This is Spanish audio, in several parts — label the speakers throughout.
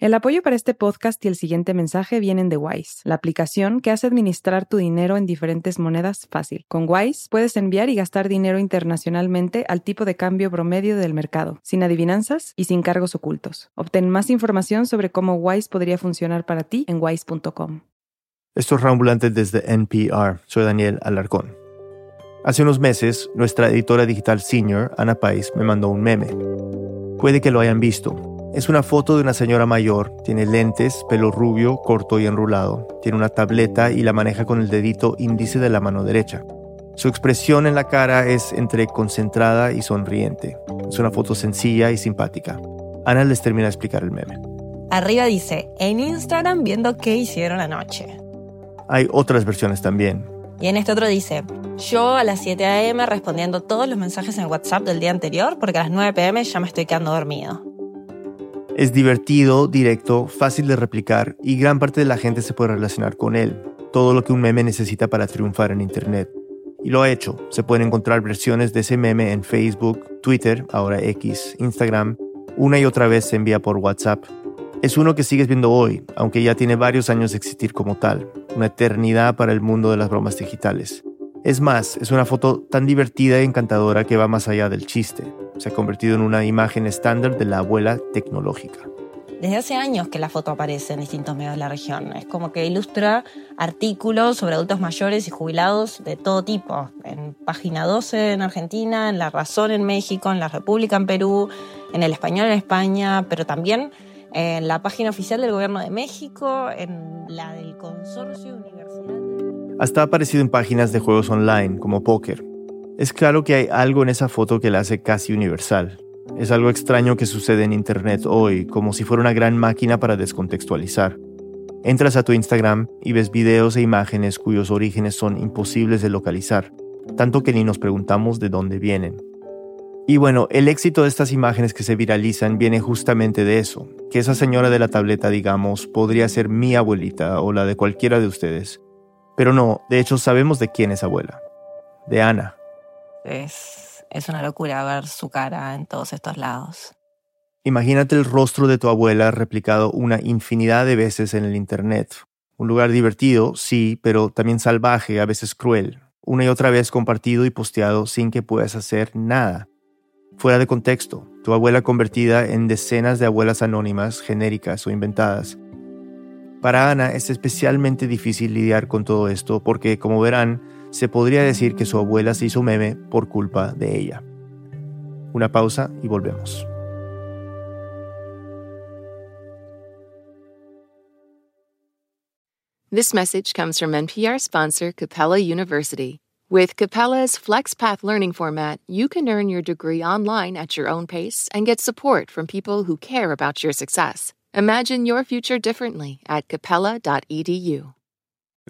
Speaker 1: El apoyo para este podcast y el siguiente mensaje vienen de Wise, la aplicación que hace administrar tu dinero en diferentes monedas fácil. Con Wise puedes enviar y gastar dinero internacionalmente al tipo de cambio promedio del mercado, sin adivinanzas y sin cargos ocultos. Obtén más información sobre cómo Wise podría funcionar para ti en wise.com.
Speaker 2: Esto es Rambulante desde NPR. Soy Daniel Alarcón. Hace unos meses, nuestra editora digital senior, Ana Pais, me mandó un meme. Puede que lo hayan visto. Es una foto de una señora mayor, tiene lentes, pelo rubio, corto y enrulado, tiene una tableta y la maneja con el dedito índice de la mano derecha. Su expresión en la cara es entre concentrada y sonriente. Es una foto sencilla y simpática. Ana les termina de explicar el meme.
Speaker 3: Arriba dice, en Instagram viendo qué hicieron anoche.
Speaker 2: Hay otras versiones también.
Speaker 3: Y en este otro dice, yo a las 7 a.m. respondiendo todos los mensajes en WhatsApp del día anterior porque a las 9 p.m. ya me estoy quedando dormido.
Speaker 2: Es divertido, directo, fácil de replicar y gran parte de la gente se puede relacionar con él. Todo lo que un meme necesita para triunfar en Internet. Y lo ha hecho. Se pueden encontrar versiones de ese meme en Facebook, Twitter, ahora X, Instagram. Una y otra vez se envía por WhatsApp. Es uno que sigues viendo hoy, aunque ya tiene varios años de existir como tal. Una eternidad para el mundo de las bromas digitales. Es más, es una foto tan divertida y encantadora que va más allá del chiste se ha convertido en una imagen estándar de la abuela tecnológica.
Speaker 3: Desde hace años que la foto aparece en distintos medios de la región. Es como que ilustra artículos sobre adultos mayores y jubilados de todo tipo. En Página 12 en Argentina, en La Razón en México, en La República en Perú, en El Español en España, pero también en la página oficial del Gobierno de México, en la del Consorcio Universidad.
Speaker 2: Hasta ha aparecido en páginas de juegos online como póker, es claro que hay algo en esa foto que la hace casi universal. Es algo extraño que sucede en Internet hoy, como si fuera una gran máquina para descontextualizar. Entras a tu Instagram y ves videos e imágenes cuyos orígenes son imposibles de localizar, tanto que ni nos preguntamos de dónde vienen. Y bueno, el éxito de estas imágenes que se viralizan viene justamente de eso, que esa señora de la tableta, digamos, podría ser mi abuelita o la de cualquiera de ustedes. Pero no, de hecho sabemos de quién es abuela. De Ana,
Speaker 3: es, es una locura ver su cara en todos estos lados.
Speaker 2: Imagínate el rostro de tu abuela replicado una infinidad de veces en el Internet. Un lugar divertido, sí, pero también salvaje, a veces cruel. Una y otra vez compartido y posteado sin que puedas hacer nada. Fuera de contexto, tu abuela convertida en decenas de abuelas anónimas, genéricas o inventadas. Para Ana es especialmente difícil lidiar con todo esto porque, como verán, se podría decir que su abuela se hizo meme por culpa de ella. Una pausa y volvemos.
Speaker 4: This message comes from NPR sponsor Capella University. With Capella's FlexPath learning format, you can earn your degree online at your own pace and get support from people who care about your success. Imagine your future differently at capella.edu.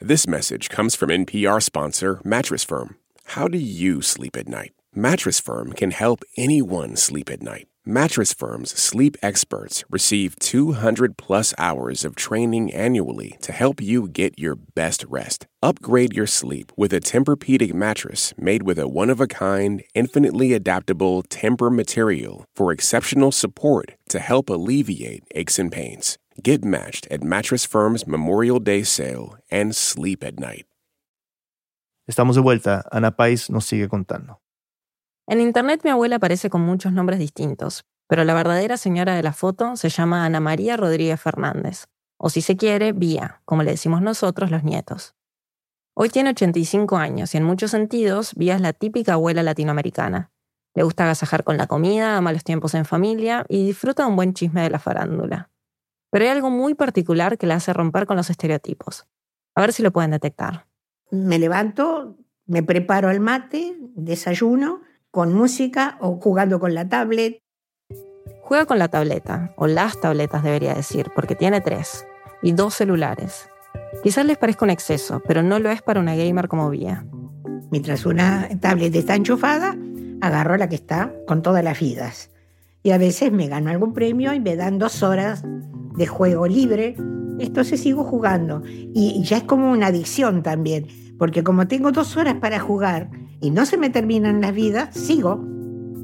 Speaker 5: This message comes from NPR sponsor Mattress Firm. How do you sleep at night? Mattress Firm can help anyone sleep at night. Mattress Firm's sleep experts receive 200 plus hours of training annually to help you get your best rest. Upgrade your sleep with a Tempur-Pedic mattress made with a one-of-a-kind, infinitely adaptable Tempur material for exceptional support to help alleviate aches and pains. Get matched at Mattress Firm's Memorial Day sale and sleep at night.
Speaker 2: Estamos de vuelta. Ana Pais nos sigue contando.
Speaker 3: En internet mi abuela aparece con muchos nombres distintos, pero la verdadera señora de la foto se llama Ana María Rodríguez Fernández, o si se quiere, Vía, como le decimos nosotros los nietos. Hoy tiene 85 años y en muchos sentidos Vía es la típica abuela latinoamericana. Le gusta agasajar con la comida, ama los tiempos en familia y disfruta un buen chisme de la farándula. Pero hay algo muy particular que la hace romper con los estereotipos. A ver si lo pueden detectar.
Speaker 6: Me levanto, me preparo el mate, desayuno, con música o jugando con la tablet.
Speaker 3: Juega con la tableta, o las tabletas debería decir, porque tiene tres, y dos celulares. Quizás les parezca un exceso, pero no lo es para una gamer como Vía.
Speaker 6: Mientras una tablet está enchufada, agarro la que está con todas las vidas. Y a veces me gano algún premio y me dan dos horas de juego libre. Entonces sigo jugando. Y ya es como una adicción también, porque como tengo dos horas para jugar y no se me terminan las vidas, sigo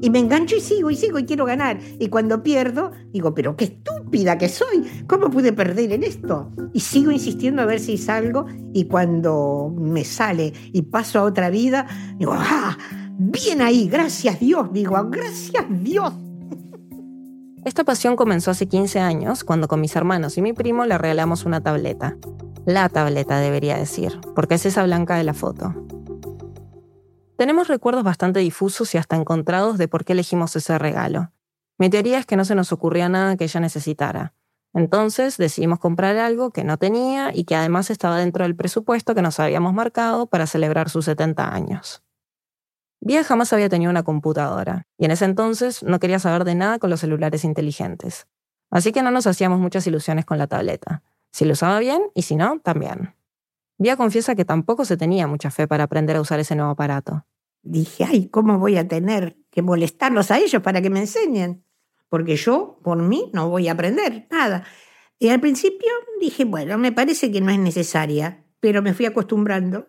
Speaker 6: y me engancho y sigo y sigo y quiero ganar. Y cuando pierdo, digo, pero qué estúpida que soy. ¿Cómo pude perder en esto? Y sigo insistiendo a ver si salgo. Y cuando me sale y paso a otra vida, digo, ¡ah! Bien ahí, gracias Dios. Digo, gracias Dios.
Speaker 3: Esta pasión comenzó hace 15 años, cuando con mis hermanos y mi primo le regalamos una tableta. La tableta debería decir, porque es esa blanca de la foto. Tenemos recuerdos bastante difusos y hasta encontrados de por qué elegimos ese regalo. Mi teoría es que no se nos ocurría nada que ella necesitara. Entonces decidimos comprar algo que no tenía y que además estaba dentro del presupuesto que nos habíamos marcado para celebrar sus 70 años. Vía jamás había tenido una computadora, y en ese entonces no quería saber de nada con los celulares inteligentes. Así que no nos hacíamos muchas ilusiones con la tableta. Si lo usaba bien y si no, también. Vía confiesa que tampoco se tenía mucha fe para aprender a usar ese nuevo aparato
Speaker 6: dije, ay, ¿cómo voy a tener que molestarlos a ellos para que me enseñen? Porque yo, por mí, no voy a aprender nada. Y al principio dije, bueno, me parece que no es necesaria, pero me fui acostumbrando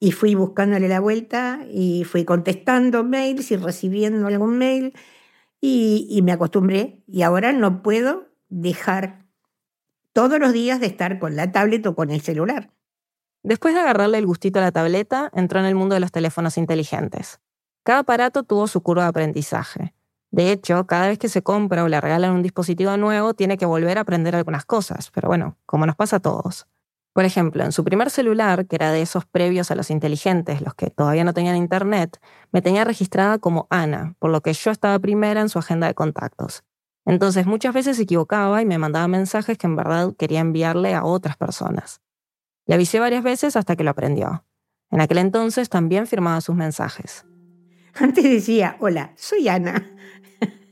Speaker 6: y fui buscándole la vuelta y fui contestando mails y recibiendo algún mail y, me acostumbré y ahora no puedo dejar todos los días de estar con la tablet o con el celular.
Speaker 3: Después de agarrarle el gustito a la tableta, entró en el mundo de los teléfonos inteligentes. Cada aparato tuvo su curva de aprendizaje. De hecho, cada vez que se compra o le regalan un dispositivo nuevo, tiene que volver a aprender algunas cosas, pero bueno, como nos pasa a todos. Por ejemplo, en su primer celular, que era de esos previos a los inteligentes, los que todavía no tenían internet, me tenía registrada como Ana, por lo que yo estaba primera en su agenda de contactos. Entonces muchas veces se equivocaba y me mandaba mensajes que en verdad quería enviarle a otras personas. Le avisé varias veces hasta que lo aprendió. En aquel entonces también firmaba sus mensajes.
Speaker 6: Antes decía, hola, soy Ana.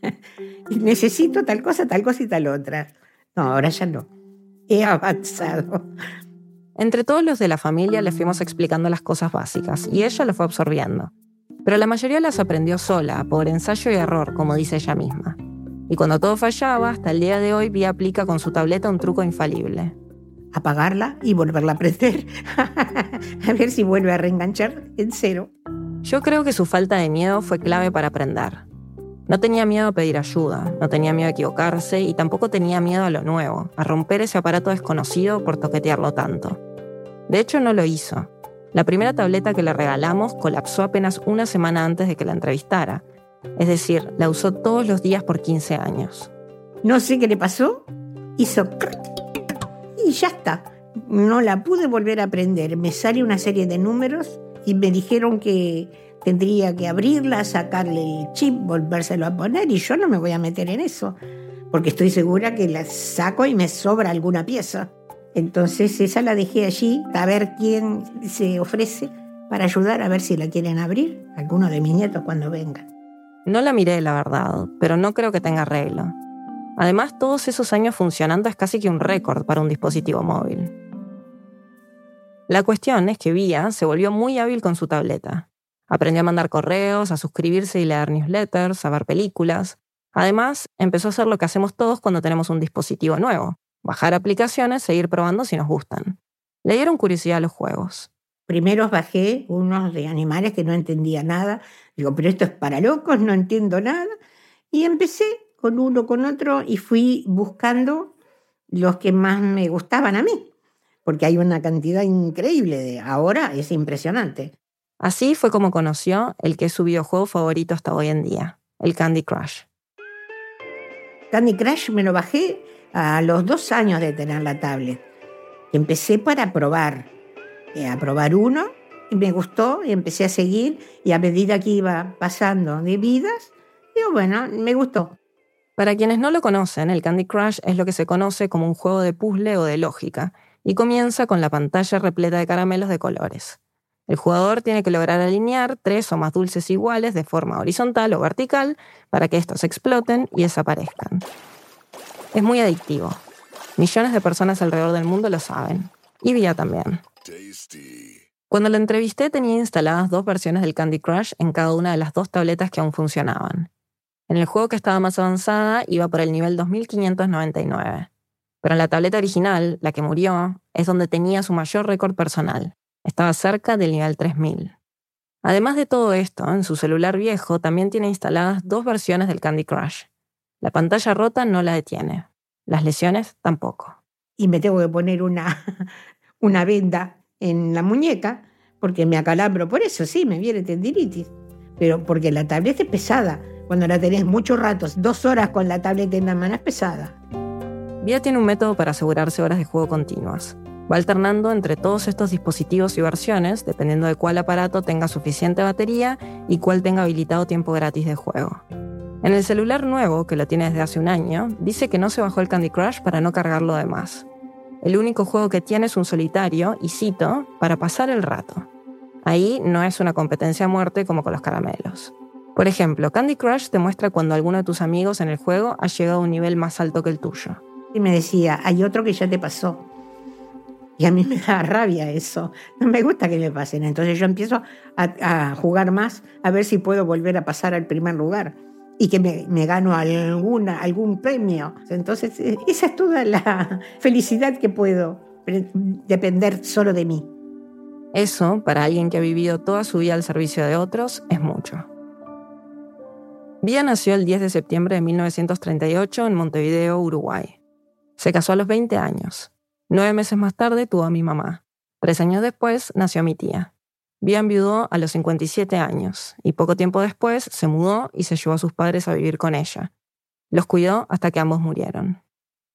Speaker 6: Necesito tal cosa, tal cosa y tal otra. No, ahora ya no. He avanzado.
Speaker 3: Entre todos los de la familia le fuimos explicando las cosas básicas y ella lo fue absorbiendo. Pero la mayoría las aprendió sola, por ensayo y error, como dice ella misma. Y cuando todo fallaba, hasta el día de hoy Vía aplica con su tableta un truco infalible
Speaker 6: apagarla y volverla a prender. a ver si vuelve a reenganchar en cero.
Speaker 3: Yo creo que su falta de miedo fue clave para aprender. No tenía miedo a pedir ayuda, no tenía miedo a equivocarse y tampoco tenía miedo a lo nuevo, a romper ese aparato desconocido por toquetearlo tanto. De hecho, no lo hizo. La primera tableta que le regalamos colapsó apenas una semana antes de que la entrevistara. Es decir, la usó todos los días por 15 años.
Speaker 6: No sé qué le pasó. Hizo y ya está. No la pude volver a aprender. Me sale una serie de números y me dijeron que tendría que abrirla, sacarle el chip, volvérselo a poner y yo no me voy a meter en eso, porque estoy segura que la saco y me sobra alguna pieza. Entonces esa la dejé allí a ver quién se ofrece para ayudar a ver si la quieren abrir, alguno de mis nietos cuando vengan.
Speaker 3: No la miré, la verdad, pero no creo que tenga arreglo. Además, todos esos años funcionando es casi que un récord para un dispositivo móvil. La cuestión es que Vía se volvió muy hábil con su tableta. Aprendió a mandar correos, a suscribirse y leer newsletters, a ver películas. Además, empezó a hacer lo que hacemos todos cuando tenemos un dispositivo nuevo, bajar aplicaciones e ir probando si nos gustan. Le dieron curiosidad a los juegos.
Speaker 6: Primero bajé unos de animales que no entendía nada. Digo, pero esto es para locos, no entiendo nada. Y empecé con uno, con otro, y fui buscando los que más me gustaban a mí, porque hay una cantidad increíble de... Ahora es impresionante.
Speaker 3: Así fue como conoció el que es su videojuego favorito hasta hoy en día, el Candy Crush.
Speaker 6: Candy Crush me lo bajé a los dos años de tener la tablet. Empecé para probar, eh, a probar uno, y me gustó, y empecé a seguir, y a medida que iba pasando de vidas, digo, bueno, me gustó.
Speaker 3: Para quienes no lo conocen, el Candy Crush es lo que se conoce como un juego de puzzle o de lógica, y comienza con la pantalla repleta de caramelos de colores. El jugador tiene que lograr alinear tres o más dulces iguales de forma horizontal o vertical para que estos exploten y desaparezcan. Es muy adictivo. Millones de personas alrededor del mundo lo saben. Y Vía también. Cuando la entrevisté tenía instaladas dos versiones del Candy Crush en cada una de las dos tabletas que aún funcionaban. En el juego que estaba más avanzada iba por el nivel 2599. Pero en la tableta original, la que murió, es donde tenía su mayor récord personal. Estaba cerca del nivel 3000. Además de todo esto, en su celular viejo también tiene instaladas dos versiones del Candy Crush. La pantalla rota no la detiene. Las lesiones tampoco.
Speaker 6: Y me tengo que poner una, una venda en la muñeca porque me acalambro. Por eso sí, me viene tendinitis. Pero porque la tableta es pesada. Cuando la tenés muchos ratos, dos horas con la tableta en la mano es pesada.
Speaker 3: Vía tiene un método para asegurarse horas de juego continuas. Va alternando entre todos estos dispositivos y versiones, dependiendo de cuál aparato tenga suficiente batería y cuál tenga habilitado tiempo gratis de juego. En el celular nuevo, que lo tiene desde hace un año, dice que no se bajó el Candy Crush para no cargarlo de más. El único juego que tiene es un solitario, y cito, para pasar el rato. Ahí no es una competencia a muerte como con los caramelos. Por ejemplo, Candy Crush te muestra cuando alguno de tus amigos en el juego ha llegado a un nivel más alto que el tuyo.
Speaker 6: Y me decía, hay otro que ya te pasó. Y a mí me da rabia eso. No me gusta que me pasen. Entonces yo empiezo a, jugar más a ver si puedo volver a pasar al primer lugar y que me, gano alguna, algún premio. Entonces eh, esa es toda la felicidad que puedo depender solo de mí.
Speaker 3: Eso, para alguien que ha vivido toda su vida al servicio de otros, es mucho. Vía nació el 10 de septiembre de 1938 en Montevideo, Uruguay. Se casó a los 20 años. Nueve meses más tarde tuvo a mi mamá. Tres años después nació mi tía. Vía enviudó a los 57 años y poco tiempo después se mudó y se llevó a sus padres a vivir con ella. Los cuidó hasta que ambos murieron.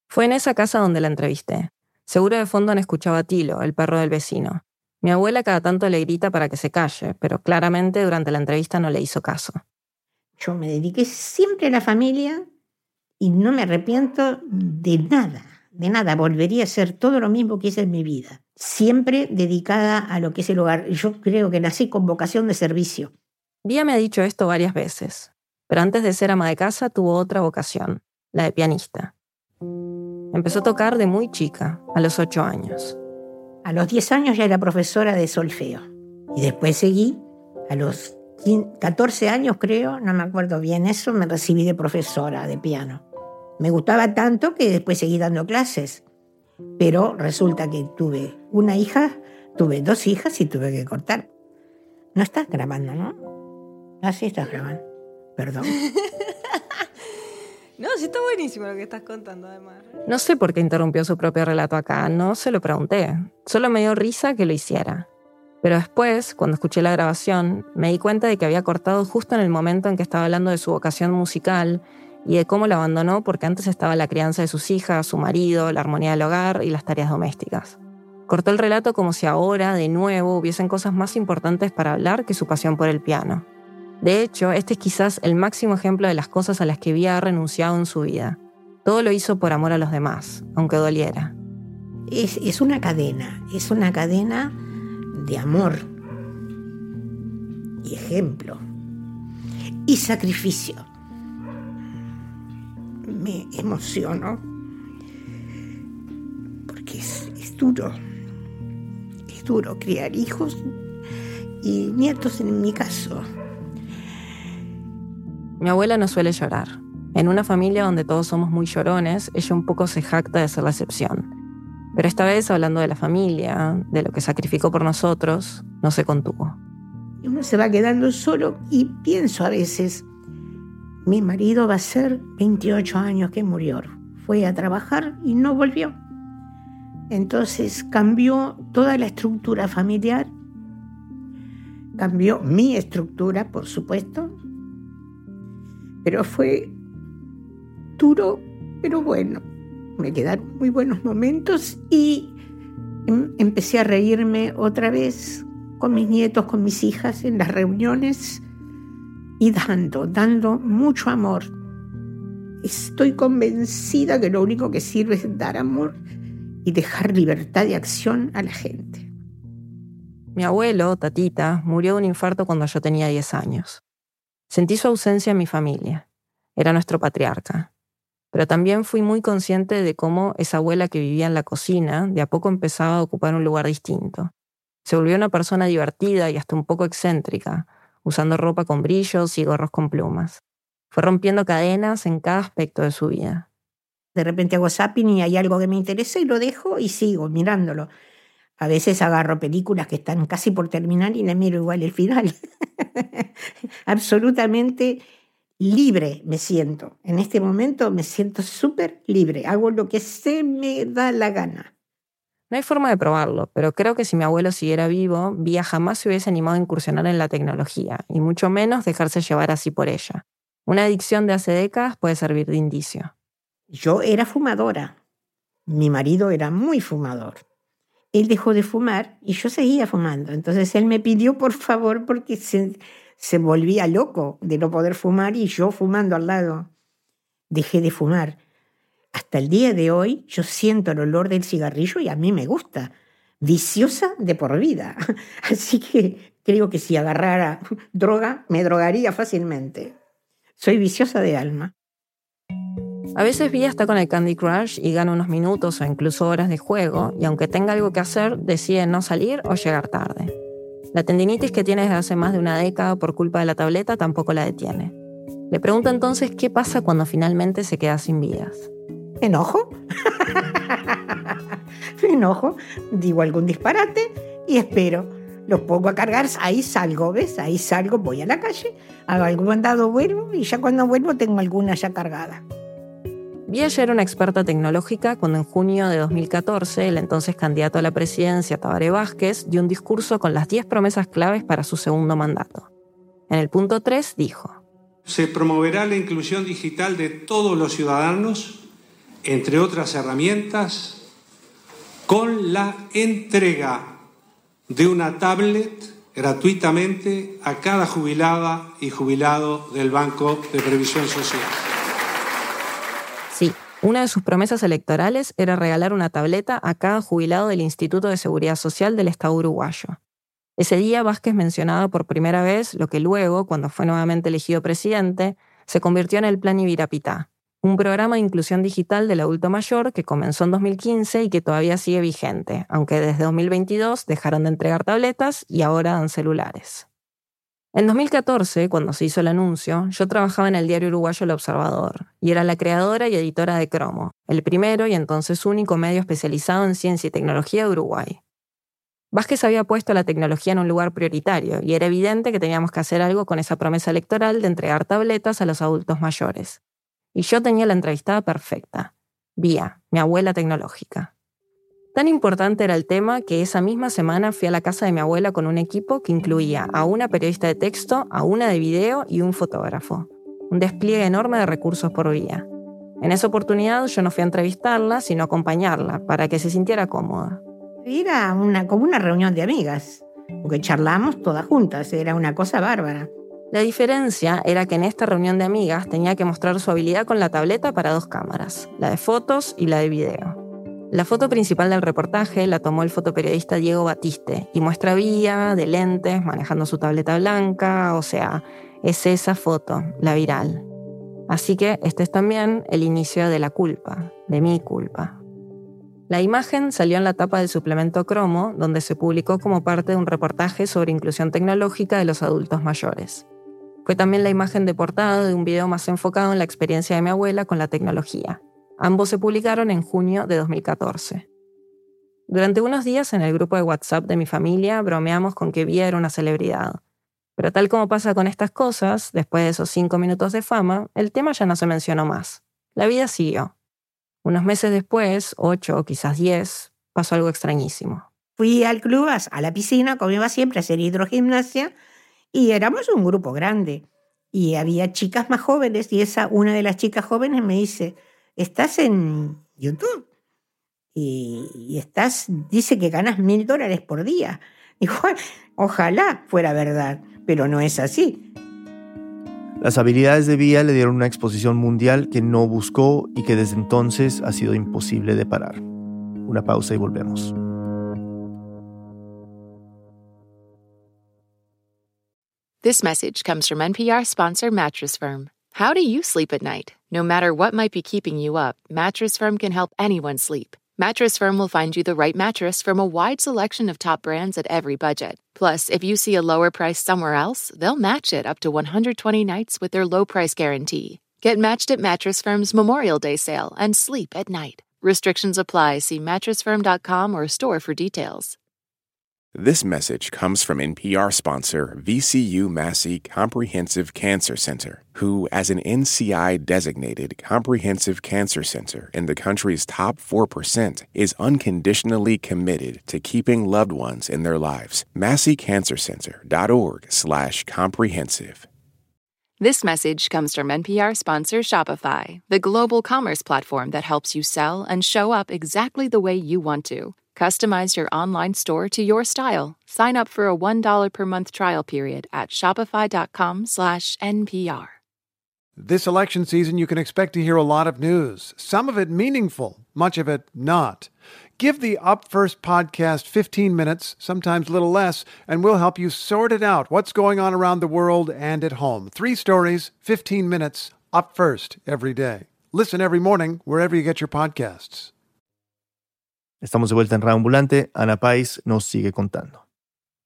Speaker 3: Fue en esa casa donde la entrevisté. Seguro de fondo han escuchado a Tilo, el perro del vecino. Mi abuela cada tanto le grita para que se calle, pero claramente durante la entrevista no le hizo caso.
Speaker 6: Yo me dediqué siempre a la familia y no me arrepiento de nada de nada, volvería a ser todo lo mismo que hice en mi vida, siempre dedicada a lo que es el hogar. Yo creo que nací con vocación de servicio.
Speaker 3: Vía me ha dicho esto varias veces, pero antes de ser ama de casa tuvo otra vocación, la de pianista. Empezó a tocar de muy chica, a los ocho años.
Speaker 6: A los diez años ya era profesora de solfeo. Y después seguí, a los 14 años creo, no me acuerdo bien eso, me recibí de profesora de piano. Me gustaba tanto que después seguí dando clases. Pero resulta que tuve una hija, tuve dos hijas y tuve que cortar. No estás grabando, ¿no? Así ah, estás grabando. Perdón.
Speaker 3: No, sí está buenísimo lo que estás contando además. No sé por qué interrumpió su propio relato acá, no se lo pregunté. Solo me dio risa que lo hiciera. Pero después, cuando escuché la grabación, me di cuenta de que había cortado justo en el momento en que estaba hablando de su vocación musical y de cómo la abandonó porque antes estaba la crianza de sus hijas, su marido, la armonía del hogar y las tareas domésticas. Cortó el relato como si ahora, de nuevo, hubiesen cosas más importantes para hablar que su pasión por el piano. De hecho, este es quizás el máximo ejemplo de las cosas a las que había renunciado en su vida. Todo lo hizo por amor a los demás, aunque doliera.
Speaker 6: Es, es una cadena, es una cadena de amor y ejemplo y sacrificio me emociono porque es, duro, es duro criar hijos y nietos en mi caso.
Speaker 3: Mi abuela no suele llorar. En una familia donde todos somos muy llorones, ella un poco se jacta de ser la excepción. Pero esta vez, hablando de la familia, de lo que sacrificó por nosotros, no se contuvo.
Speaker 6: Uno se va quedando solo y pienso a veces, mi marido va a ser 28 años que murió. Fue a trabajar y no volvió. Entonces cambió toda la estructura familiar, cambió mi estructura, por supuesto, pero fue duro, pero bueno. Me quedaron muy buenos momentos y em, empecé a reírme otra vez con mis nietos, con mis hijas en las reuniones y dando, dando mucho amor. Estoy convencida que lo único que sirve es dar amor y dejar libertad de acción a la gente.
Speaker 3: Mi abuelo, Tatita, murió de un infarto cuando yo tenía 10 años. Sentí su ausencia en mi familia. Era nuestro patriarca. Pero también fui muy consciente de cómo esa abuela que vivía en la cocina de a poco empezaba a ocupar un lugar distinto. Se volvió una persona divertida y hasta un poco excéntrica, usando ropa con brillos y gorros con plumas. Fue rompiendo cadenas en cada aspecto de su vida.
Speaker 6: De repente hago zapping y hay algo que me interesa y lo dejo y sigo mirándolo. A veces agarro películas que están casi por terminar y le miro igual el final. Absolutamente libre me siento. En este momento me siento súper libre. Hago lo que se me da la gana.
Speaker 3: No hay forma de probarlo, pero creo que si mi abuelo siguiera vivo, Vía jamás se hubiese animado a incursionar en la tecnología, y mucho menos dejarse llevar así por ella. Una adicción de hace décadas puede servir de indicio.
Speaker 6: Yo era fumadora. Mi marido era muy fumador él dejó de fumar y yo seguía fumando. Entonces él me pidió por favor porque se, se volvía loco de no poder fumar y yo fumando al lado. Dejé de fumar. Hasta el día de hoy yo siento el olor del cigarrillo y a mí me gusta. Viciosa de por vida. Así que creo que si agarrara droga, me drogaría fácilmente. Soy viciosa de alma.
Speaker 3: A veces Vía está con el Candy Crush y gana unos minutos o incluso horas de juego, y aunque tenga algo que hacer, decide no salir o llegar tarde. La tendinitis que tiene desde hace más de una década por culpa de la tableta tampoco la detiene. Le pregunta entonces qué pasa cuando finalmente se queda sin vidas.
Speaker 6: ¿Enojo? Me enojo, digo algún disparate y espero. Lo pongo a cargar, ahí salgo, ¿ves? Ahí salgo, voy a la calle, hago algún mandado, vuelvo y ya cuando vuelvo tengo alguna ya cargada.
Speaker 3: Villa era una experta tecnológica cuando en junio de 2014 el entonces candidato a la presidencia, Tabaré Vázquez, dio un discurso con las 10 promesas claves para su segundo mandato. En el punto 3 dijo,
Speaker 7: Se promoverá la inclusión digital de todos los ciudadanos, entre otras herramientas, con la entrega de una tablet gratuitamente a cada jubilada y jubilado del Banco de Previsión Social.
Speaker 3: Sí, una de sus promesas electorales era regalar una tableta a cada jubilado del Instituto de Seguridad Social del Estado uruguayo. Ese día Vázquez mencionaba por primera vez lo que luego, cuando fue nuevamente elegido presidente, se convirtió en el Plan Ibirapitá, un programa de inclusión digital del adulto mayor que comenzó en 2015 y que todavía sigue vigente, aunque desde 2022 dejaron de entregar tabletas y ahora dan celulares. En 2014, cuando se hizo el anuncio, yo trabajaba en el diario uruguayo El Observador y era la creadora y editora de Cromo, el primero y entonces único medio especializado en ciencia y tecnología de Uruguay. Vázquez había puesto la tecnología en un lugar prioritario y era evidente que teníamos que hacer algo con esa promesa electoral de entregar tabletas a los adultos mayores. Y yo tenía la entrevistada perfecta. Vía, mi abuela tecnológica. Tan importante era el tema que esa misma semana fui a la casa de mi abuela con un equipo que incluía a una periodista de texto, a una de video y un fotógrafo. Un despliegue enorme de recursos por vía. En esa oportunidad yo no fui a entrevistarla, sino a acompañarla para que se sintiera cómoda.
Speaker 6: Era una, como una reunión de amigas, porque charlamos todas juntas, era una cosa bárbara.
Speaker 3: La diferencia era que en esta reunión de amigas tenía que mostrar su habilidad con la tableta para dos cámaras, la de fotos y la de video. La foto principal del reportaje la tomó el fotoperiodista Diego Batiste y muestra Vía de lentes manejando su tableta blanca, o sea, es esa foto, la viral. Así que este es también el inicio de la culpa, de mi culpa. La imagen salió en la tapa del suplemento Cromo, donde se publicó como parte de un reportaje sobre inclusión tecnológica de los adultos mayores. Fue también la imagen de portada de un video más enfocado en la experiencia de mi abuela con la tecnología. Ambos se publicaron en junio de 2014. Durante unos días en el grupo de WhatsApp de mi familia bromeamos con que Vía era una celebridad. Pero tal como pasa con estas cosas, después de esos cinco minutos de fama, el tema ya no se mencionó más. La vida siguió. Unos meses después, ocho o quizás diez, pasó algo extrañísimo.
Speaker 6: Fui al club, a la piscina, como iba siempre a hacer hidrogimnasia, y éramos un grupo grande. Y había chicas más jóvenes, y esa, una de las chicas jóvenes me dice, estás en YouTube y, estás, dice que ganas mil dólares por día. Dijo, ojalá fuera verdad, pero no es así.
Speaker 2: Las habilidades de Vía le dieron una exposición mundial que no buscó y que desde entonces ha sido imposible de parar. Una pausa y volvemos.
Speaker 4: This message comes from NPR sponsor Mattress Firm. How do you sleep at night? No matter what might be keeping you up, Mattress Firm can help anyone sleep. Mattress Firm will find you the right mattress from a wide selection of top brands at every budget. Plus, if you see a lower price somewhere else, they'll match it up to 120 nights with their low price guarantee. Get matched at Mattress Firm's Memorial Day sale and sleep at night. Restrictions apply. See mattressfirm.com or store for details.
Speaker 5: This message comes from NPR sponsor VCU Massey Comprehensive Cancer Center, who, as an NCI designated comprehensive cancer center in the country's top 4%, is unconditionally committed to keeping loved ones in their lives. MasseyCancerCenter.org slash comprehensive.
Speaker 4: This message comes from NPR sponsor Shopify, the global commerce platform that helps you sell and show up exactly the way you want to. Customize your online store to your style. Sign up for a $1 per month trial period at shopify.com/npr.
Speaker 8: This election season, you can expect to hear a lot of news, some of it meaningful, much of it not. Give the Up First podcast 15 minutes, sometimes a little less, and we'll help you sort it out what's going on around the world and at home. Three stories, 15 minutes, Up First every day. Listen every morning wherever you get your podcasts.
Speaker 2: Estamos de vuelta en Reambulante. Ana Pais nos sigue contando.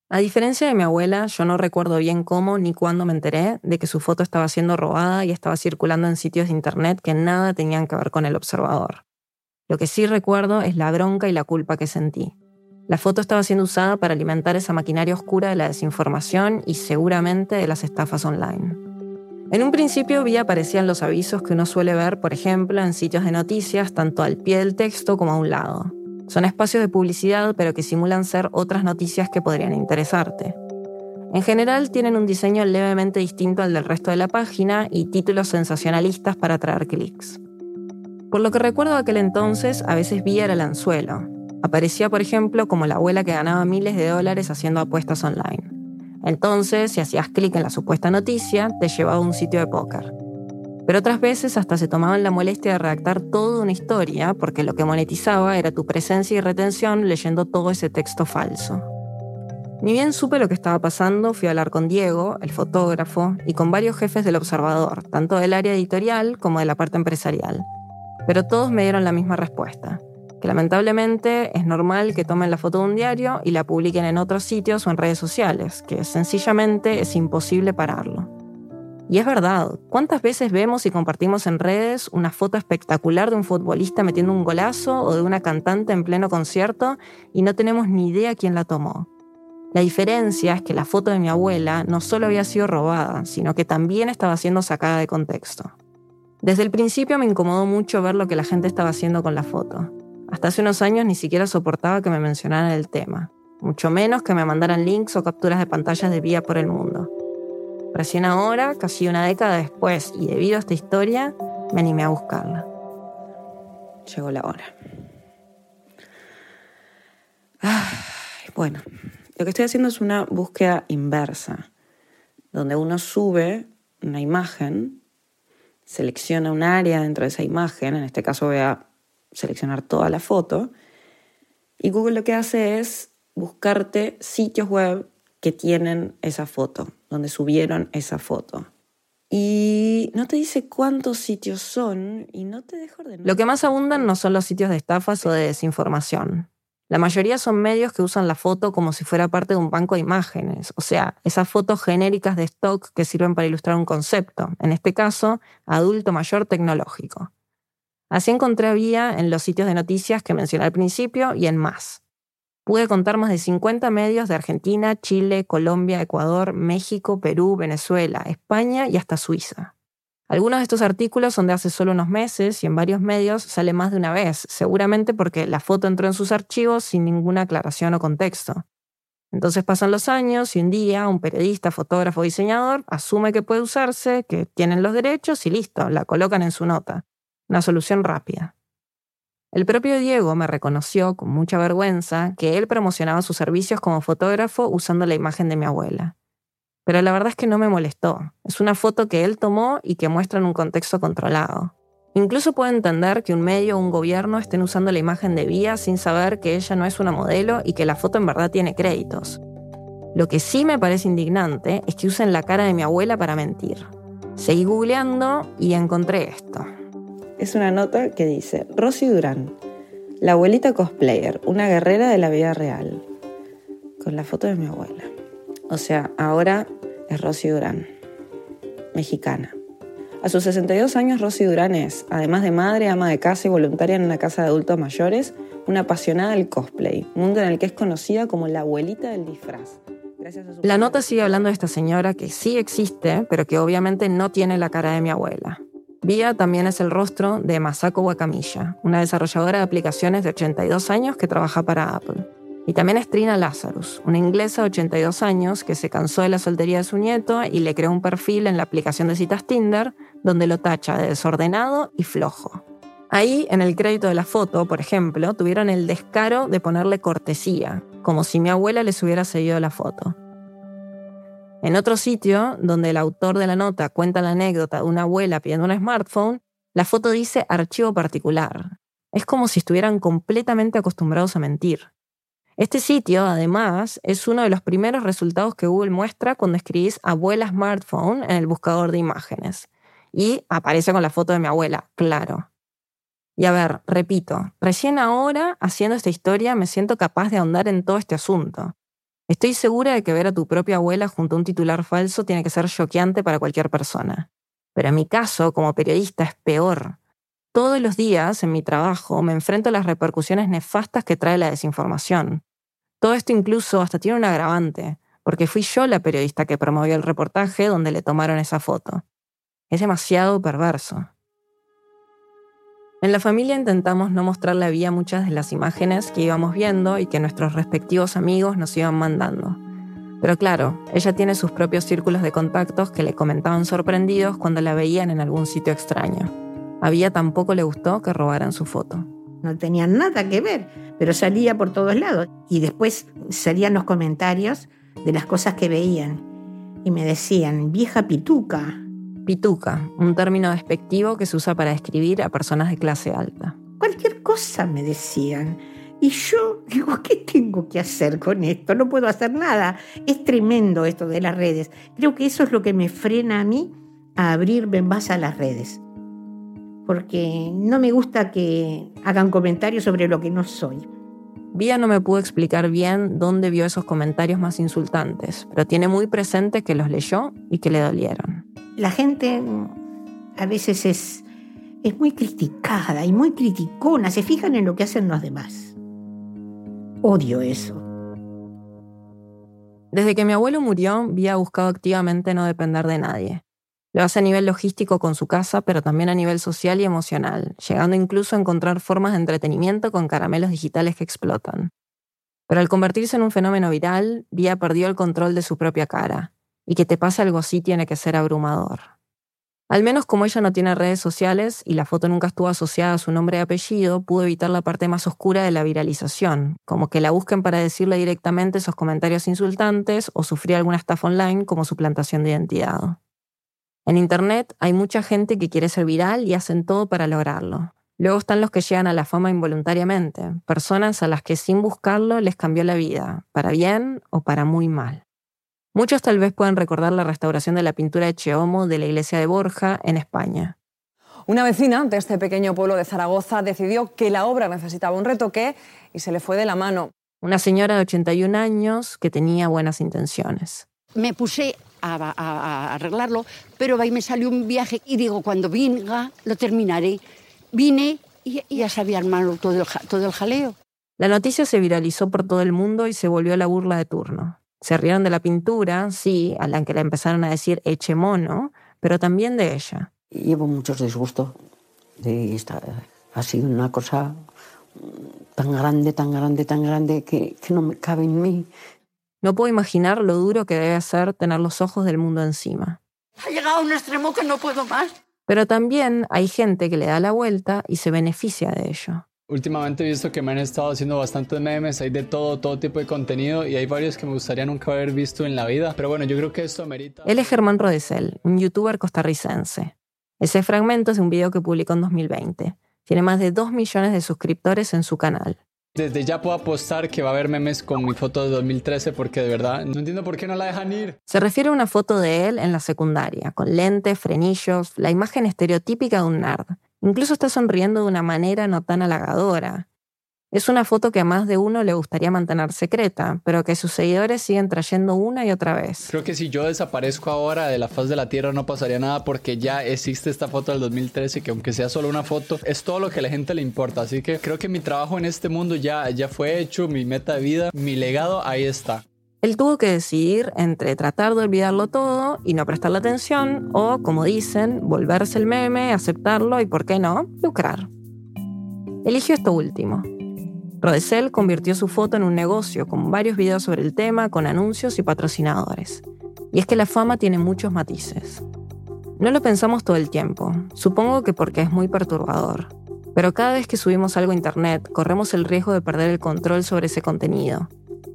Speaker 3: A diferencia de mi abuela, yo no recuerdo bien cómo ni cuándo me enteré de que su foto estaba siendo robada y estaba circulando en sitios de internet que nada tenían que ver con el observador. Lo que sí recuerdo es la bronca y la culpa que sentí. La foto estaba siendo usada para alimentar esa maquinaria oscura de la desinformación y seguramente de las estafas online. En un principio vi aparecían los avisos que uno suele ver, por ejemplo, en sitios de noticias, tanto al pie del texto como a un lado. Son espacios de publicidad, pero que simulan ser otras noticias que podrían interesarte. En general tienen un diseño levemente distinto al del resto de la página y títulos sensacionalistas para atraer clics. Por lo que recuerdo aquel entonces, a veces vi el anzuelo. Aparecía, por ejemplo, como la abuela que ganaba miles de dólares haciendo apuestas online. Entonces, si hacías clic en la supuesta noticia, te llevaba a un sitio de póker. Pero otras veces hasta se tomaban la molestia de redactar toda una historia porque lo que monetizaba era tu presencia y retención leyendo todo ese texto falso. Ni bien supe lo que estaba pasando, fui a hablar con Diego, el fotógrafo, y con varios jefes del observador, tanto del área editorial como de la parte empresarial. Pero todos me dieron la misma respuesta, que lamentablemente es normal que tomen la foto de un diario y la publiquen en otros sitios o en redes sociales, que sencillamente es imposible pararlo. Y es verdad, ¿cuántas veces vemos y compartimos en redes una foto espectacular de un futbolista metiendo un golazo o de una cantante en pleno concierto y no tenemos ni idea quién la tomó? La diferencia es que la foto de mi abuela no solo había sido robada, sino que también estaba siendo sacada de contexto. Desde el principio me incomodó mucho ver lo que la gente estaba haciendo con la foto. Hasta hace unos años ni siquiera soportaba que me mencionaran el tema, mucho menos que me mandaran links o capturas de pantallas de vía por el mundo. Recién ahora, casi una década después, y debido a esta historia, me animé a buscarla. Llegó la hora. bueno, lo que estoy haciendo es una búsqueda inversa, donde uno sube una imagen, selecciona un área dentro de esa imagen, en este caso voy a seleccionar toda la foto, y Google lo que hace es buscarte sitios web que tienen esa foto, donde subieron esa foto. Y no te dice cuántos sitios son y no te deja ordenar. Lo que más abundan no son los sitios de estafas o de desinformación. La mayoría son medios que usan la foto como si fuera parte de un banco de imágenes, o sea, esas fotos genéricas de stock que sirven para ilustrar un concepto, en este caso, adulto mayor tecnológico. Así encontré vía en los sitios de noticias que mencioné al principio y en más. Pude contar más de 50 medios de Argentina, Chile, Colombia, Ecuador, México, Perú, Venezuela, España y hasta Suiza. Algunos de estos artículos son de hace solo unos meses y en varios medios sale más de una vez, seguramente porque la foto entró en sus archivos sin ninguna aclaración o contexto. Entonces pasan los años y un día un periodista, fotógrafo o diseñador asume que puede usarse, que tienen los derechos y listo, la colocan en su nota. Una solución rápida. El propio Diego me reconoció con mucha vergüenza que él promocionaba sus servicios como fotógrafo usando la imagen de mi abuela. Pero la verdad es que no me molestó. Es una foto que él tomó y que muestra en un contexto controlado. Incluso puedo entender que un medio o un gobierno estén usando la imagen de Vía sin saber que ella no es una modelo y que la foto en verdad tiene créditos. Lo que sí me parece indignante es que usen la cara de mi abuela para mentir. Seguí googleando y encontré esto.
Speaker 1: Es una nota que dice, Rosy Durán, la abuelita cosplayer, una guerrera de la vida real, con la foto de mi abuela. O sea, ahora es Rosy Durán, mexicana. A sus 62 años, Rosy Durán es, además de madre, ama de casa y voluntaria en una casa de adultos mayores, una apasionada del cosplay, mundo en el que es conocida como la abuelita del disfraz.
Speaker 3: La nota sigue hablando de esta señora que sí existe, pero que obviamente no tiene la cara de mi abuela. Vía también es el rostro de Masako Wakamilla, una desarrolladora de aplicaciones de 82 años que trabaja para Apple. Y también es Trina Lazarus, una inglesa de 82 años que se cansó de la soltería de su nieto y le creó un perfil en la aplicación de citas Tinder donde lo tacha de desordenado y flojo. Ahí, en el crédito de la foto, por ejemplo, tuvieron el descaro de ponerle cortesía, como si mi abuela les hubiera seguido la foto. En otro sitio, donde el autor de la nota cuenta la anécdota de una abuela pidiendo un smartphone, la foto dice archivo particular. Es como si estuvieran completamente acostumbrados a mentir. Este sitio, además, es uno de los primeros resultados que Google muestra cuando escribís abuela smartphone en el buscador de imágenes. Y aparece con la foto de mi abuela, claro. Y a ver, repito, recién ahora, haciendo esta historia, me siento capaz de ahondar en todo este asunto. Estoy segura de que ver a tu propia abuela junto a un titular falso tiene que ser choqueante para cualquier persona. Pero en mi caso, como periodista, es peor. Todos los días, en mi trabajo, me enfrento a las repercusiones nefastas que trae la desinformación. Todo esto incluso hasta tiene un agravante, porque fui yo la periodista que promovió el reportaje donde le tomaron esa foto. Es demasiado perverso. En la familia intentamos no mostrarle a Vía muchas de las imágenes que íbamos viendo y que nuestros respectivos amigos nos iban mandando. Pero claro, ella tiene sus propios círculos de contactos que le comentaban sorprendidos cuando la veían en algún sitio extraño. A Vía tampoco le gustó que robaran su foto.
Speaker 6: No tenía nada que ver, pero salía por todos lados. Y después salían los comentarios de las cosas que veían. Y me decían, vieja pituca,
Speaker 3: Pituca, un término despectivo que se usa para describir a personas de clase alta.
Speaker 6: Cualquier cosa me decían. Y yo digo, ¿qué tengo que hacer con esto? No puedo hacer nada. Es tremendo esto de las redes. Creo que eso es lo que me frena a mí a abrirme más a las redes. Porque no me gusta que hagan comentarios sobre lo que no soy.
Speaker 3: Vía no me pudo explicar bien dónde vio esos comentarios más insultantes, pero tiene muy presente que los leyó y que le dolieron
Speaker 6: la gente a veces es, es muy criticada y muy criticona, se fijan en lo que hacen los demás. Odio eso.
Speaker 3: Desde que mi abuelo murió, había buscado activamente no depender de nadie. Lo hace a nivel logístico con su casa, pero también a nivel social y emocional, llegando incluso a encontrar formas de entretenimiento con caramelos digitales que explotan. Pero al convertirse en un fenómeno viral, Vía perdió el control de su propia cara, y que te pase algo así tiene que ser abrumador. Al menos como ella no tiene redes sociales y la foto nunca estuvo asociada a su nombre y apellido, pudo evitar la parte más oscura de la viralización, como que la busquen para decirle directamente esos comentarios insultantes o sufrir alguna estafa online como suplantación de identidad. En Internet hay mucha gente que quiere ser viral y hacen todo para lograrlo. Luego están los que llegan a la fama involuntariamente, personas a las que sin buscarlo les cambió la vida, para bien o para muy mal. Muchos tal vez puedan recordar la restauración de la pintura de Cheomo de la iglesia de Borja en España.
Speaker 9: Una vecina de este pequeño pueblo de Zaragoza decidió que la obra necesitaba un retoque y se le fue de la mano.
Speaker 3: Una señora de 81 años que tenía buenas intenciones.
Speaker 10: Me puse a, arreglarlo, pero ahí me salió un viaje y digo, cuando venga lo terminaré. Vine y, ya sabía armarlo todo todo el jaleo.
Speaker 3: La noticia se viralizó por todo el mundo y se volvió la burla de turno. Se rieron de la pintura, sí, a la que le empezaron a decir eche mono, pero también de ella.
Speaker 11: Llevo muchos disgustos. De esta, ha sido una cosa tan grande, tan grande, tan grande que, que no me cabe en mí.
Speaker 3: No puedo imaginar lo duro que debe ser tener los ojos del mundo encima.
Speaker 10: Ha llegado a un extremo que no puedo más.
Speaker 3: Pero también hay gente que le da la vuelta y se beneficia de ello.
Speaker 12: Últimamente he visto que me han estado haciendo bastantes memes, hay de todo, todo tipo de contenido y hay varios que me gustaría nunca haber visto en la vida. Pero bueno, yo creo que esto amerita...
Speaker 3: Él es Germán Rodesel, un youtuber costarricense. Ese fragmento es un video que publicó en 2020. Tiene más de 2 millones de suscriptores en su canal.
Speaker 12: Desde ya puedo apostar que va a haber memes con mi foto de 2013 porque de verdad no entiendo por qué no la dejan ir.
Speaker 3: Se refiere a una foto de él en la secundaria, con lentes, frenillos, la imagen estereotípica de un nerd. Incluso está sonriendo de una manera no tan halagadora. Es una foto que a más de uno le gustaría mantener secreta, pero que sus seguidores siguen trayendo una y otra vez.
Speaker 12: Creo que si yo desaparezco ahora de la faz de la Tierra no pasaría nada porque ya existe esta foto del 2013 que aunque sea solo una foto, es todo lo que a la gente le importa. Así que creo que mi trabajo en este mundo ya, ya fue hecho, mi meta de vida, mi legado ahí está.
Speaker 3: Él tuvo que decidir entre tratar de olvidarlo todo y no prestarle atención, o, como dicen, volverse el meme, aceptarlo y, por qué no, lucrar. Eligió esto último. Rodesel convirtió su foto en un negocio con varios videos sobre el tema, con anuncios y patrocinadores. Y es que la fama tiene muchos matices. No lo pensamos todo el tiempo, supongo que porque es muy perturbador. Pero cada vez que subimos algo a internet, corremos el riesgo de perder el control sobre ese contenido.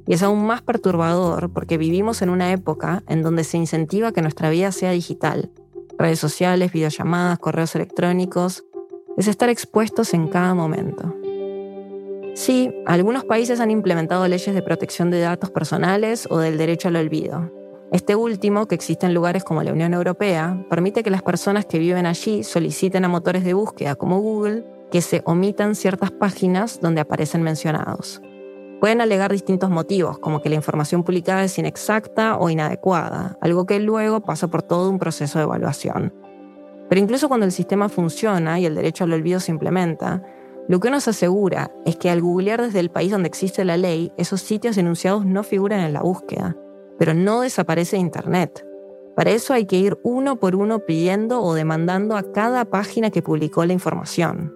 Speaker 3: Y es aún más perturbador porque vivimos en una época en donde se incentiva que nuestra vida sea digital. Redes sociales, videollamadas, correos electrónicos. Es estar expuestos en cada momento. Sí, algunos países han implementado leyes de protección de datos personales o del derecho al olvido. Este último, que existe en lugares como la Unión Europea, permite que las personas que viven allí soliciten a motores de búsqueda como Google que se omitan ciertas páginas donde aparecen mencionados. Pueden alegar distintos motivos, como que la información publicada es inexacta o inadecuada, algo que luego pasa por todo un proceso de evaluación. Pero incluso cuando el sistema funciona y el derecho al olvido se implementa, lo que nos asegura es que al googlear desde el país donde existe la ley, esos sitios enunciados no figuran en la búsqueda, pero no desaparece de Internet. Para eso hay que ir uno por uno pidiendo o demandando a cada página que publicó la información.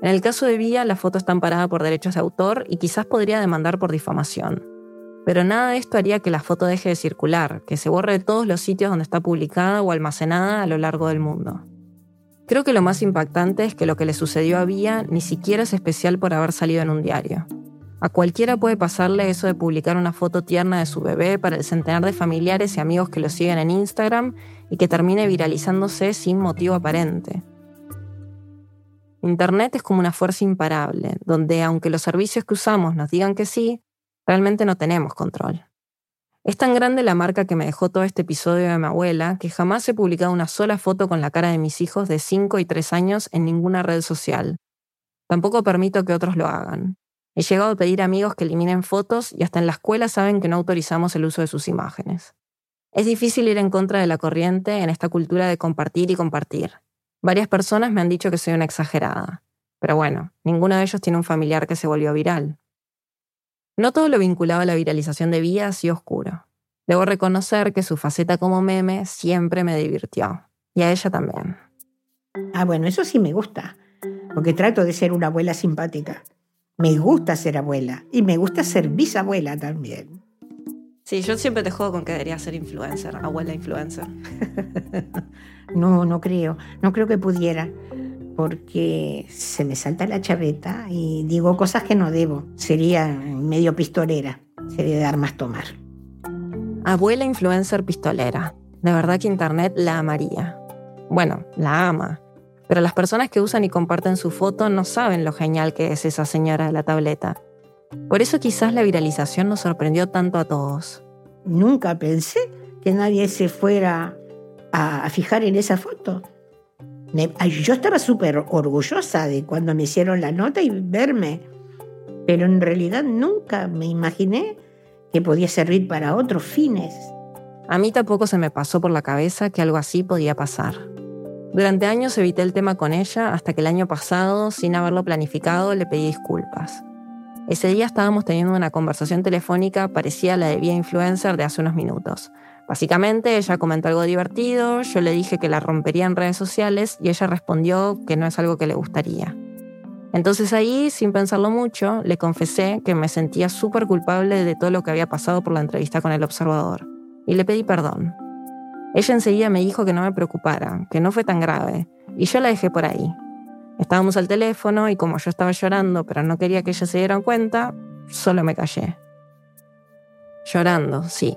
Speaker 3: En el caso de Vía, la foto está amparada por derechos de autor y quizás podría demandar por difamación. Pero nada de esto haría que la foto deje de circular, que se borre de todos los sitios donde está publicada o almacenada a lo largo del mundo. Creo que lo más impactante es que lo que le sucedió a Vía ni siquiera es especial por haber salido en un diario. A cualquiera puede pasarle eso de publicar una foto tierna de su bebé para el centenar de familiares y amigos que lo siguen en Instagram y que termine viralizándose sin motivo aparente. Internet es como una fuerza imparable, donde aunque los servicios que usamos nos digan que sí, realmente no tenemos control. Es tan grande la marca que me dejó todo este episodio de mi abuela que jamás he publicado una sola foto con la cara de mis hijos de 5 y 3 años en ninguna red social. Tampoco permito que otros lo hagan. He llegado a pedir a amigos que eliminen fotos y hasta en la escuela saben que no autorizamos el uso de sus imágenes. Es difícil ir en contra de la corriente en esta cultura de compartir y compartir. Varias personas me han dicho que soy una exagerada. Pero bueno, ninguno de ellos tiene un familiar que se volvió viral. No todo lo vinculado a la viralización de Vía ha sido oscuro. Debo reconocer que su faceta como meme siempre me divirtió. Y a ella también.
Speaker 6: Ah, bueno, eso sí me gusta. Porque trato de ser una abuela simpática. Me gusta ser abuela. Y me gusta ser bisabuela también.
Speaker 3: Sí, yo siempre te juego con que debería ser influencer, abuela influencer.
Speaker 6: no, no creo. No creo que pudiera porque se me salta la chaveta y digo cosas que no debo. Sería medio pistolera, sería de armas tomar.
Speaker 3: Abuela influencer pistolera. De verdad que Internet la amaría. Bueno, la ama. Pero las personas que usan y comparten su foto no saben lo genial que es esa señora de la tableta. Por eso quizás la viralización nos sorprendió tanto a todos.
Speaker 6: Nunca pensé que nadie se fuera a fijar en esa foto yo estaba súper orgullosa de cuando me hicieron la nota y verme, pero en realidad nunca me imaginé que podía servir para otros fines.
Speaker 3: A mí tampoco se me pasó por la cabeza que algo así podía pasar. Durante años evité el tema con ella hasta que el año pasado, sin haberlo planificado, le pedí disculpas. Ese día estábamos teniendo una conversación telefónica parecida a la de Vía Influencer de hace unos minutos, Básicamente ella comentó algo divertido, yo le dije que la rompería en redes sociales y ella respondió que no es algo que le gustaría. Entonces ahí, sin pensarlo mucho, le confesé que me sentía súper culpable de todo lo que había pasado por la entrevista con el observador y le pedí perdón. Ella enseguida me dijo que no me preocupara, que no fue tan grave, y yo la dejé por ahí. Estábamos al teléfono y como yo estaba llorando pero no quería que ella se dieran cuenta, solo me callé. Llorando, sí,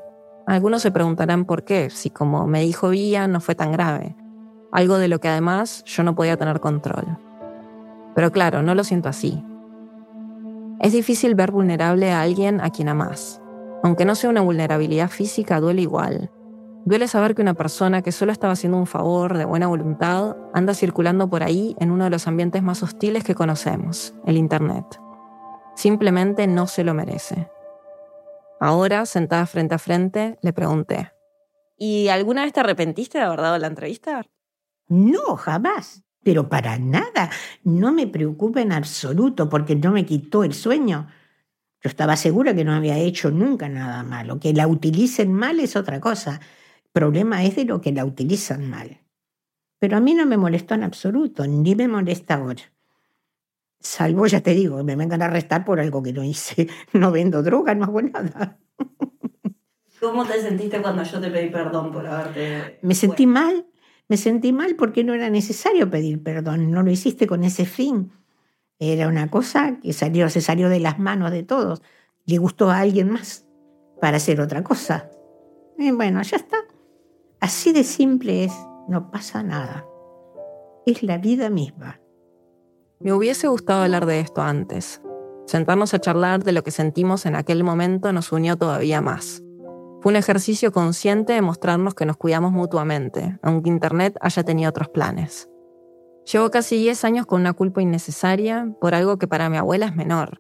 Speaker 3: algunos se preguntarán por qué, si como me dijo Vía no fue tan grave, algo de lo que además yo no podía tener control. Pero claro, no lo siento así. Es difícil ver vulnerable a alguien a quien amás. Aunque no sea una vulnerabilidad física, duele igual. Duele saber que una persona que solo estaba haciendo un favor de buena voluntad anda circulando por ahí en uno de los ambientes más hostiles que conocemos, el Internet. Simplemente no se lo merece. Ahora, sentada frente a frente, le pregunté, ¿y alguna vez te arrepentiste de haber dado la entrevista?
Speaker 6: No, jamás. Pero para nada. No me preocupa en absoluto porque no me quitó el sueño. Yo estaba segura que no había hecho nunca nada malo. Que la utilicen mal es otra cosa. El problema es de lo que la utilizan mal. Pero a mí no me molestó en absoluto, ni me molesta ahora. Salvo, ya te digo, me vengan a arrestar por algo que no hice. No vendo droga, no hago nada.
Speaker 3: ¿Cómo te sentiste cuando yo te pedí perdón por haberte...
Speaker 6: Me sentí mal, me sentí mal porque no era necesario pedir perdón, no lo hiciste con ese fin. Era una cosa que salió, se salió de las manos de todos. Le gustó a alguien más para hacer otra cosa. Y bueno, ya está. Así de simple es, no pasa nada. Es la vida misma.
Speaker 3: Me hubiese gustado hablar de esto antes. Sentarnos a charlar de lo que sentimos en aquel momento nos unió todavía más. Fue un ejercicio consciente de mostrarnos que nos cuidamos mutuamente, aunque Internet haya tenido otros planes. Llevo casi 10 años con una culpa innecesaria por algo que para mi abuela es menor.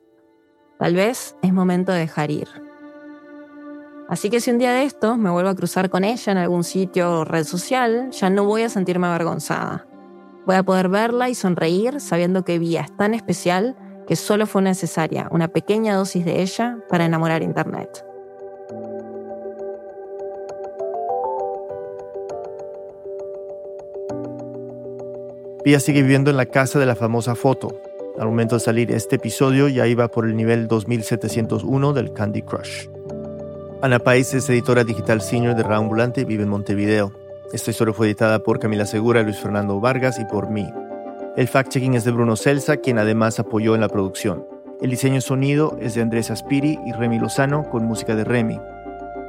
Speaker 3: Tal vez es momento de dejar ir. Así que si un día de estos me vuelvo a cruzar con ella en algún sitio o red social, ya no voy a sentirme avergonzada. Voy a poder verla y sonreír sabiendo que Vía es tan especial que solo fue necesaria una pequeña dosis de ella para enamorar Internet.
Speaker 2: Pia sigue viviendo en la casa de la famosa foto. Al momento de salir este episodio ya iba por el nivel 2701 del Candy Crush. Ana País es editora digital senior de Raambulante y vive en Montevideo. Esta historia fue editada por Camila Segura, Luis Fernando Vargas y por mí. El fact-checking es de Bruno Celsa, quien además apoyó en la producción. El diseño sonido es de Andrés Aspiri y Remy Lozano con música de Remy.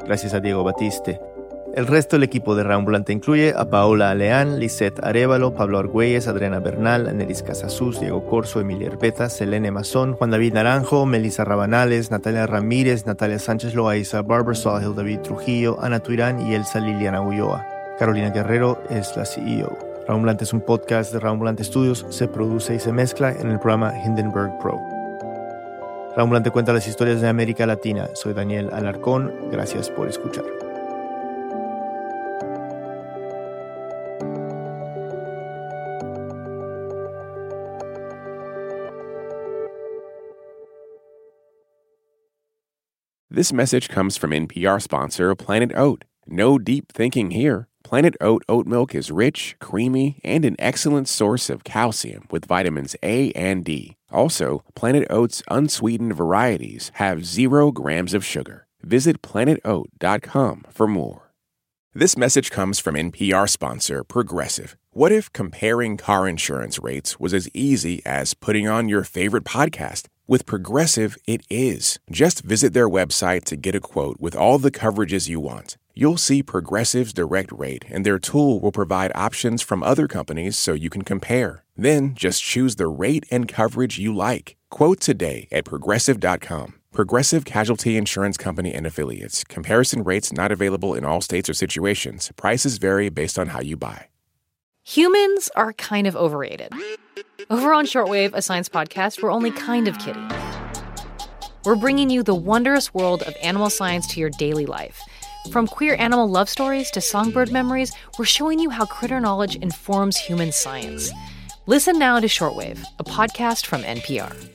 Speaker 2: Gracias a Diego Batiste. El resto del equipo de Raambulante incluye a Paola Aleán, Lisette Arevalo, Pablo Argüelles, Adriana Bernal, Anelis Casasus, Diego Corso, Emilia Herbeta, Selene Mazón, Juan David Naranjo, Melissa Rabanales, Natalia Ramírez, Natalia Sánchez Loaiza, Barbara Sawhill, David Trujillo, Ana Tuirán y Elsa Liliana Ulloa. Carolina Guerrero es la CEO. Raambulante es un podcast de Raambulante Studios, se produce y se mezcla en el programa Hindenburg Pro. Raambulante cuenta las historias de América Latina. Soy Daniel Alarcón, gracias por escuchar.
Speaker 5: This message comes from NPR sponsor Planet Oat. No deep thinking here. Planet Oat oat milk is rich, creamy, and an excellent source of calcium with vitamins A and D. Also, Planet Oat's unsweetened varieties have zero grams of sugar. Visit planetoat.com for more. This message comes from NPR sponsor Progressive. What if comparing car insurance rates was as easy as putting on your favorite podcast? With Progressive, it is. Just visit their website to get a quote with all the coverages you want. You'll see Progressive's direct rate, and their tool will provide options from other companies so you can compare. Then just choose the rate and coverage you like. Quote today at progressive.com. Progressive Casualty Insurance Company and Affiliates. Comparison rates not available in all states or situations. Prices vary based on how you buy.
Speaker 13: Humans are kind of overrated. Over on Shortwave, a science podcast, we're only kind of kidding. We're bringing you the wondrous world of animal science to your daily life. From queer animal love stories to songbird memories, we're showing you how critter knowledge informs human science. Listen now to Shortwave, a podcast from NPR.